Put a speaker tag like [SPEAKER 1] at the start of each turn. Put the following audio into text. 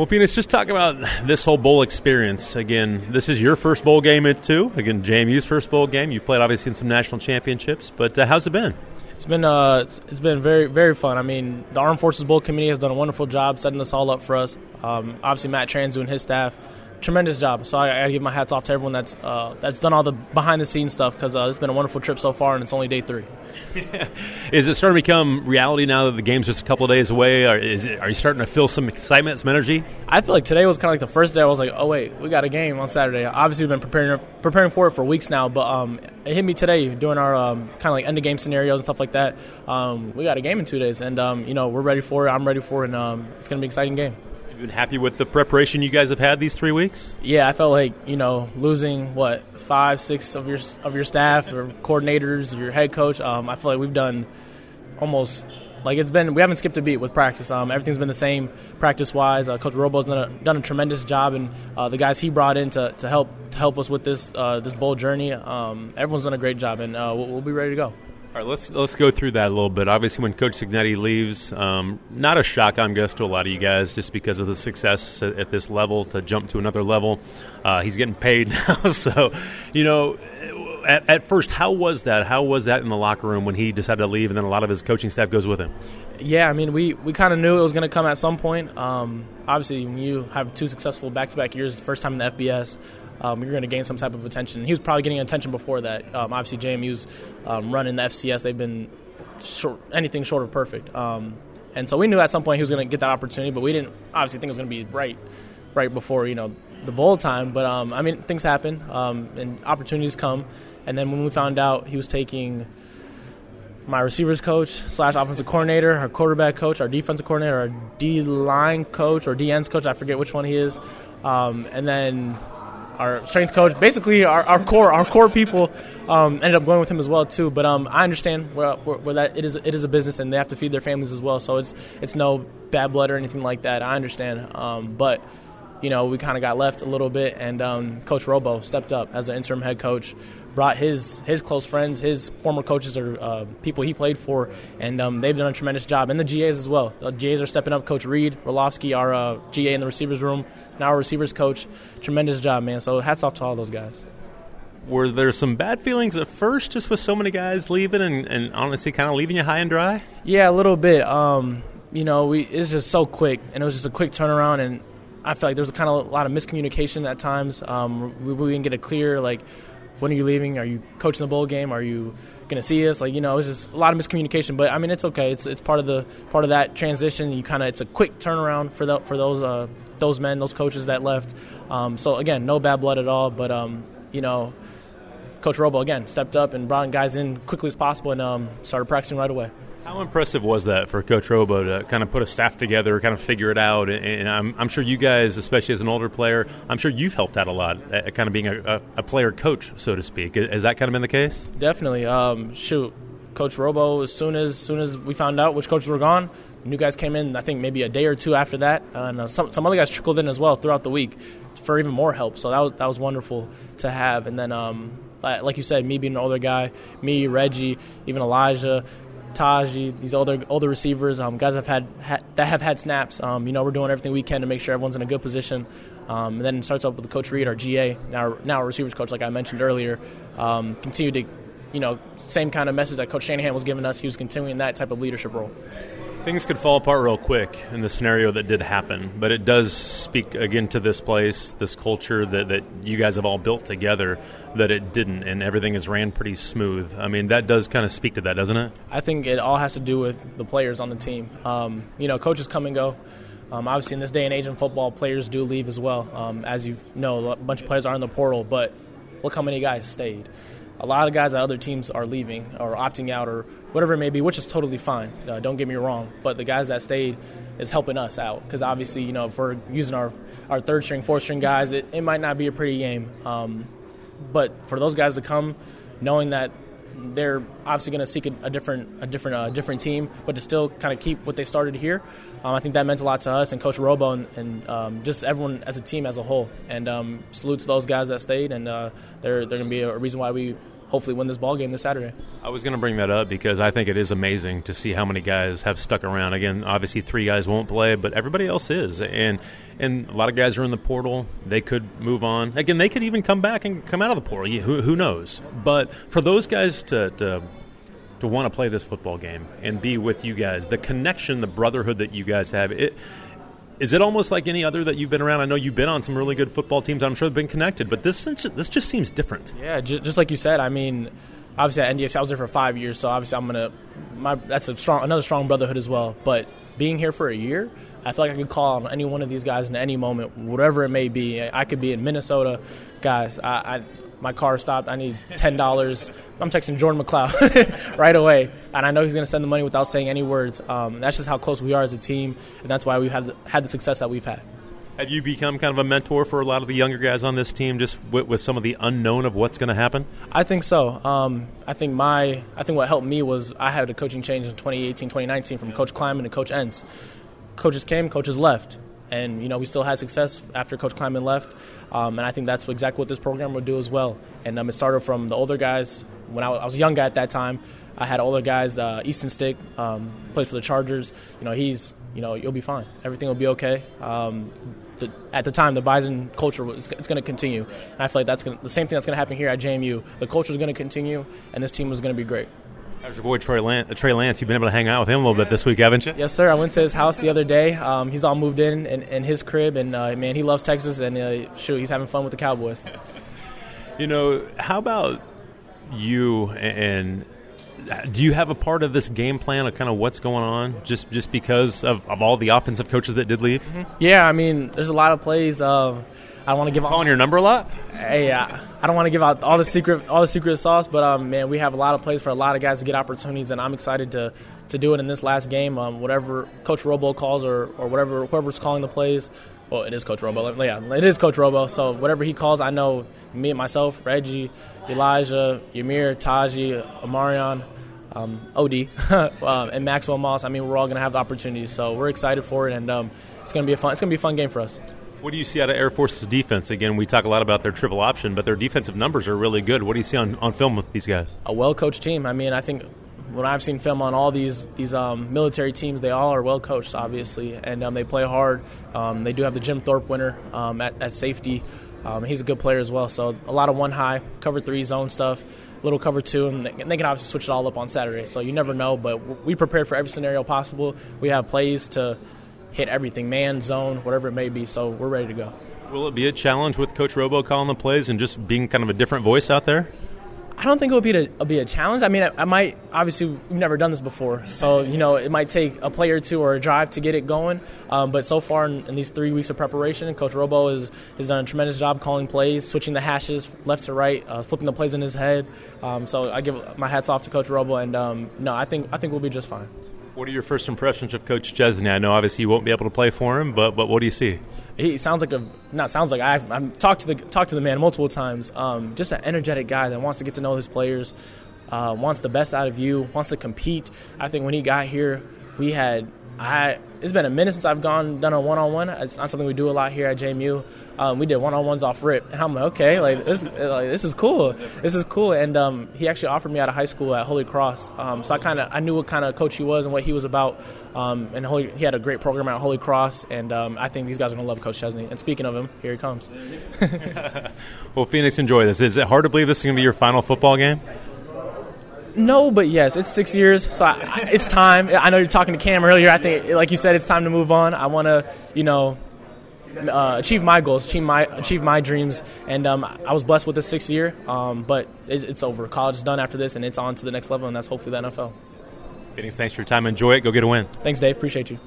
[SPEAKER 1] Well, Phoenix, just talk about this whole bowl experience. Again, this is your first bowl game at two. Again, JMU's first bowl game. You played obviously in some national championships, but uh, how's it been?
[SPEAKER 2] It's been uh, it's been very very fun. I mean, the Armed Forces Bowl Committee has done a wonderful job setting this all up for us. Um, obviously, Matt Tranzu and his staff tremendous job. So I, I give my hats off to everyone that's uh, that's done all the behind the scenes stuff because uh, it's been a wonderful trip so far, and it's only day three.
[SPEAKER 1] is it starting to become reality now that the game's just a couple of days away? Or is it, are you starting to feel some excitement, some energy?
[SPEAKER 2] I feel like today was kind of like the first day. I was like, oh wait, we got a game on Saturday. Obviously, we've been preparing preparing for it for weeks now, but um, it hit me today doing our um, kind of like end of game scenarios and stuff like that. Um, we got a game in two days, and um, you know we're ready for it. I'm ready for it, and um, it's going to be an exciting game
[SPEAKER 1] been happy with the preparation you guys have had these three weeks?
[SPEAKER 2] Yeah, I felt like you know losing what five, six of your of your staff or coordinators, your head coach. Um, I feel like we've done almost like it's been we haven't skipped a beat with practice. Um, everything's been the same practice wise. Uh, Coach Robo's done a, done a tremendous job, and uh, the guys he brought in to, to help to help us with this uh, this bowl journey. Um, everyone's done a great job, and uh, we'll, we'll be ready to go.
[SPEAKER 1] All right, let's let's go through that a little bit. Obviously, when Coach Cignetti leaves, um, not a shock, I'm guess, to a lot of you guys, just because of the success at, at this level to jump to another level. Uh, he's getting paid now, so you know. At, at, first, how was that? How was that in the locker room when he decided to leave, and then a lot of his coaching staff goes with him?
[SPEAKER 2] Yeah, I mean, we, we kind of knew it was going to come at some point. Um, obviously, when you have two successful back-to-back years, first time in the FBS, um, you're going to gain some type of attention. He was probably getting attention before that. Um, obviously, JMU's um, running the FCS. They've been short, anything short of perfect. Um, and so we knew at some point he was going to get that opportunity, but we didn't obviously think it was going to be right, right before you know the bowl time. But um, I mean, things happen um, and opportunities come. And then when we found out he was taking my receivers coach slash offensive coordinator, our quarterback coach, our defensive coordinator, our D line coach or D ends coach. I forget which one he is. Um, and then our strength coach, basically our, our core our core people um, ended up going with him as well too. But um, I understand where, where, where, that it is it is a business and they have to feed their families as well. So it's it's no bad blood or anything like that. I understand, um, but you know we kind of got left a little bit, and um, Coach Robo stepped up as the interim head coach brought his his close friends, his former coaches or uh, people he played for, and um, they've done a tremendous job. And the GAs as well. The GAs are stepping up. Coach Reed Roloffsky, our uh, GA in the receivers room, now our receivers coach, tremendous job, man. So hats off to all those guys.
[SPEAKER 1] Were there some bad feelings at first, just with so many guys leaving, and, and honestly, kind of leaving you high and dry?
[SPEAKER 2] Yeah, a little bit. Um, you know, we it's just so quick, and it was just a quick turnaround, and I feel like there was kind of a lot of miscommunication at times. Um, we, we didn't get a clear like when are you leaving? Are you coaching the bowl game? Are you going to see us? Like you know, it's just a lot of miscommunication. But I mean, it's okay. It's it's part of the part of that transition. You kind of it's a quick turnaround for the for those uh, those men, those coaches that left. Um, so again, no bad blood at all. But um, you know, Coach Robo again stepped up and brought guys in quickly as possible and um, started practicing right away.
[SPEAKER 1] How impressive was that for Coach Robo to kind of put a staff together, kind of figure it out? And I'm, I'm sure you guys, especially as an older player, I'm sure you've helped out a lot at kind of being a, a player coach, so to speak. Has that kind of been the case?
[SPEAKER 2] Definitely. Um, shoot, Coach Robo, as soon as soon as we found out which coaches were gone, new guys came in. I think maybe a day or two after that, and uh, some some other guys trickled in as well throughout the week for even more help. So that was that was wonderful to have. And then, um, like you said, me being an older guy, me, Reggie, even Elijah, Taji, these older older receivers, um, guys have had, that have had snaps. Um, you know, we're doing everything we can to make sure everyone's in a good position. Um, and then it starts up with Coach Reed, our GA, now now our receivers coach, like I mentioned earlier. Um, continue to, you know, same kind of message that Coach Shanahan was giving us. He was continuing that type of leadership role.
[SPEAKER 1] Things could fall apart real quick in the scenario that did happen, but it does speak again to this place, this culture that, that you guys have all built together, that it didn't, and everything has ran pretty smooth. I mean, that does kind of speak to that, doesn't it?
[SPEAKER 2] I think it all has to do with the players on the team. Um, you know, coaches come and go. Um, obviously, in this day and age in football, players do leave as well. Um, as you know, a bunch of players are in the portal, but look how many guys stayed a lot of guys at other teams are leaving or opting out or whatever it may be, which is totally fine. Uh, don't get me wrong. But the guys that stayed is helping us out because obviously, you know, if we're using our, our third string, fourth string guys, it, it might not be a pretty game. Um, but for those guys to come, knowing that they're obviously going to seek a, a, different a different uh, different team, but to still kind of keep what they started here. Um, I think that meant a lot to us and Coach Robo and, and um, just everyone as a team as a whole. And um, salute to those guys that stayed, and uh, they're they're going to be a reason why we hopefully win this ball game this Saturday.
[SPEAKER 1] I was going to bring that up because I think it is amazing to see how many guys have stuck around. Again, obviously three guys won't play, but everybody else is, and and a lot of guys are in the portal. They could move on. Again, they could even come back and come out of the portal. Who, who knows? But for those guys to, to to want to play this football game and be with you guys, the connection, the brotherhood that you guys have, it is it almost like any other that you've been around? I know you've been on some really good football teams. I'm sure they've been connected, but this this just seems different.
[SPEAKER 2] Yeah, just like you said. I mean, obviously at NDSU, I was there for five years, so obviously I'm gonna. My, that's a strong, another strong brotherhood as well. But being here for a year, I feel like I could call on any one of these guys in any moment, whatever it may be. I could be in Minnesota, guys. I, I my car stopped. I need ten dollars. I'm texting Jordan McCloud right away, and I know he's going to send the money without saying any words. Um, that's just how close we are as a team, and that's why we've had had the success that we've had.
[SPEAKER 1] Have you become kind of a mentor for a lot of the younger guys on this team, just with, with some of the unknown of what's going to happen?
[SPEAKER 2] I think so. Um, I think my I think what helped me was I had a coaching change in 2018, 2019 from Coach Klieman to Coach Entz. Coaches came, coaches left and you know we still had success after Coach Klieman left, um, and I think that's exactly what this program would do as well. And um, it started from the older guys. When I was, I was a young guy at that time, I had older guys. Uh, Easton Stick um, for the Chargers. You know he's you know you'll be fine. Everything will be okay. Um, the, at the time, the Bison culture was it's going to continue, and I feel like that's gonna, the same thing that's going to happen here at JMU. The culture is going to continue, and this team is going to be great.
[SPEAKER 1] How's your boy Trey Lance? Uh, Trey Lance, you've been able to hang out with him a little bit this week, haven't you?
[SPEAKER 2] Yes, sir. I went to his house the other day. Um, he's all moved in in, in his crib, and uh, man, he loves Texas, and uh, shoot, he's having fun with the Cowboys.
[SPEAKER 1] you know, how about you and do you have a part of this game plan of kind of what's going on just just because of, of all the offensive coaches that did leave? Mm-hmm.
[SPEAKER 2] Yeah, I mean, there's a lot of plays. Uh, I don't want to give out.
[SPEAKER 1] calling your number a lot.
[SPEAKER 2] Hey, uh, I don't want to give out all the secret all the secret sauce, but um, man, we have a lot of plays for a lot of guys to get opportunities, and I'm excited to to do it in this last game. Um, whatever Coach Robo calls or or whatever whoever's calling the plays. Well, it is Coach Robo. Yeah, it is Coach Robo. So whatever he calls, I know me and myself, Reggie, Elijah, Ymir, Taji, Amarion, um, OD, um, and Maxwell Moss. I mean, we're all going to have the opportunities, so we're excited for it, and um, it's going to be a fun. It's going to be a fun game for us.
[SPEAKER 1] What do you see out of Air Force's defense? Again, we talk a lot about their triple option, but their defensive numbers are really good. What do you see on, on film with these guys?
[SPEAKER 2] A well coached team. I mean, I think when I've seen film on all these these um, military teams, they all are well coached, obviously, and um, they play hard. Um, they do have the Jim Thorpe winner um, at, at, safety. Um, he's a good player as well. So a lot of one high, cover three zone stuff, little cover two, and they, and they can obviously switch it all up on Saturday. So you never know, but we prepared for every scenario possible. We have plays to hit everything, man, zone, whatever it may be. So we're ready to go.
[SPEAKER 1] Will it be a challenge with Coach Robo calling the plays and just being kind of a different voice out there?
[SPEAKER 2] I don't think it would be a, it'll be a challenge. I mean, I, I, might obviously we've never done this before, so you know it might take a play or two or a drive to get it going. Um, but so far in, in, these three weeks of preparation, Coach Robo has has done a tremendous job calling plays, switching the hashes left to right, uh, flipping the plays in his head. Um, so I give my hats off to Coach Robo, and um, no, I think I think we'll be just fine.
[SPEAKER 1] What are your first impressions of Coach Chesney? I know obviously you won't be able to play for him, but but what do you see?
[SPEAKER 2] He sounds like a not sounds like I've, I've talked to the talked to the man multiple times. Um, just an energetic guy that wants to get to know his players, uh, wants the best out of you, wants to compete. I think when he got here, we had I it's been a minute since I've gone done a one on one. It's not something we do a lot here at JMU. Um, we did one on ones off rip, and I'm like, okay, like this, like, this is cool. This is cool. And um, he actually offered me out of high school at Holy Cross, um, so I kind of I knew what kind of coach he was and what he was about. Um, and Holy, he had a great program at Holy Cross, and um, I think these guys are gonna love Coach Chesney. And speaking of him, here he comes.
[SPEAKER 1] well, Phoenix, enjoy this. Is it hard to believe this is gonna be your final football game?
[SPEAKER 2] No, but yes, it's six years, so I, it's time. I know you're talking to Cam earlier. I think, like you said, it's time to move on. I want to, you know, uh, achieve my goals, achieve my achieve my dreams, and um, I was blessed with the sixth year. Um, but it's, it's, over. College is done after this, and it's on to the next level, and that's hopefully the NFL.
[SPEAKER 1] Thanks for your time. Enjoy it. Go get a win.
[SPEAKER 2] Thanks, Dave. Appreciate you.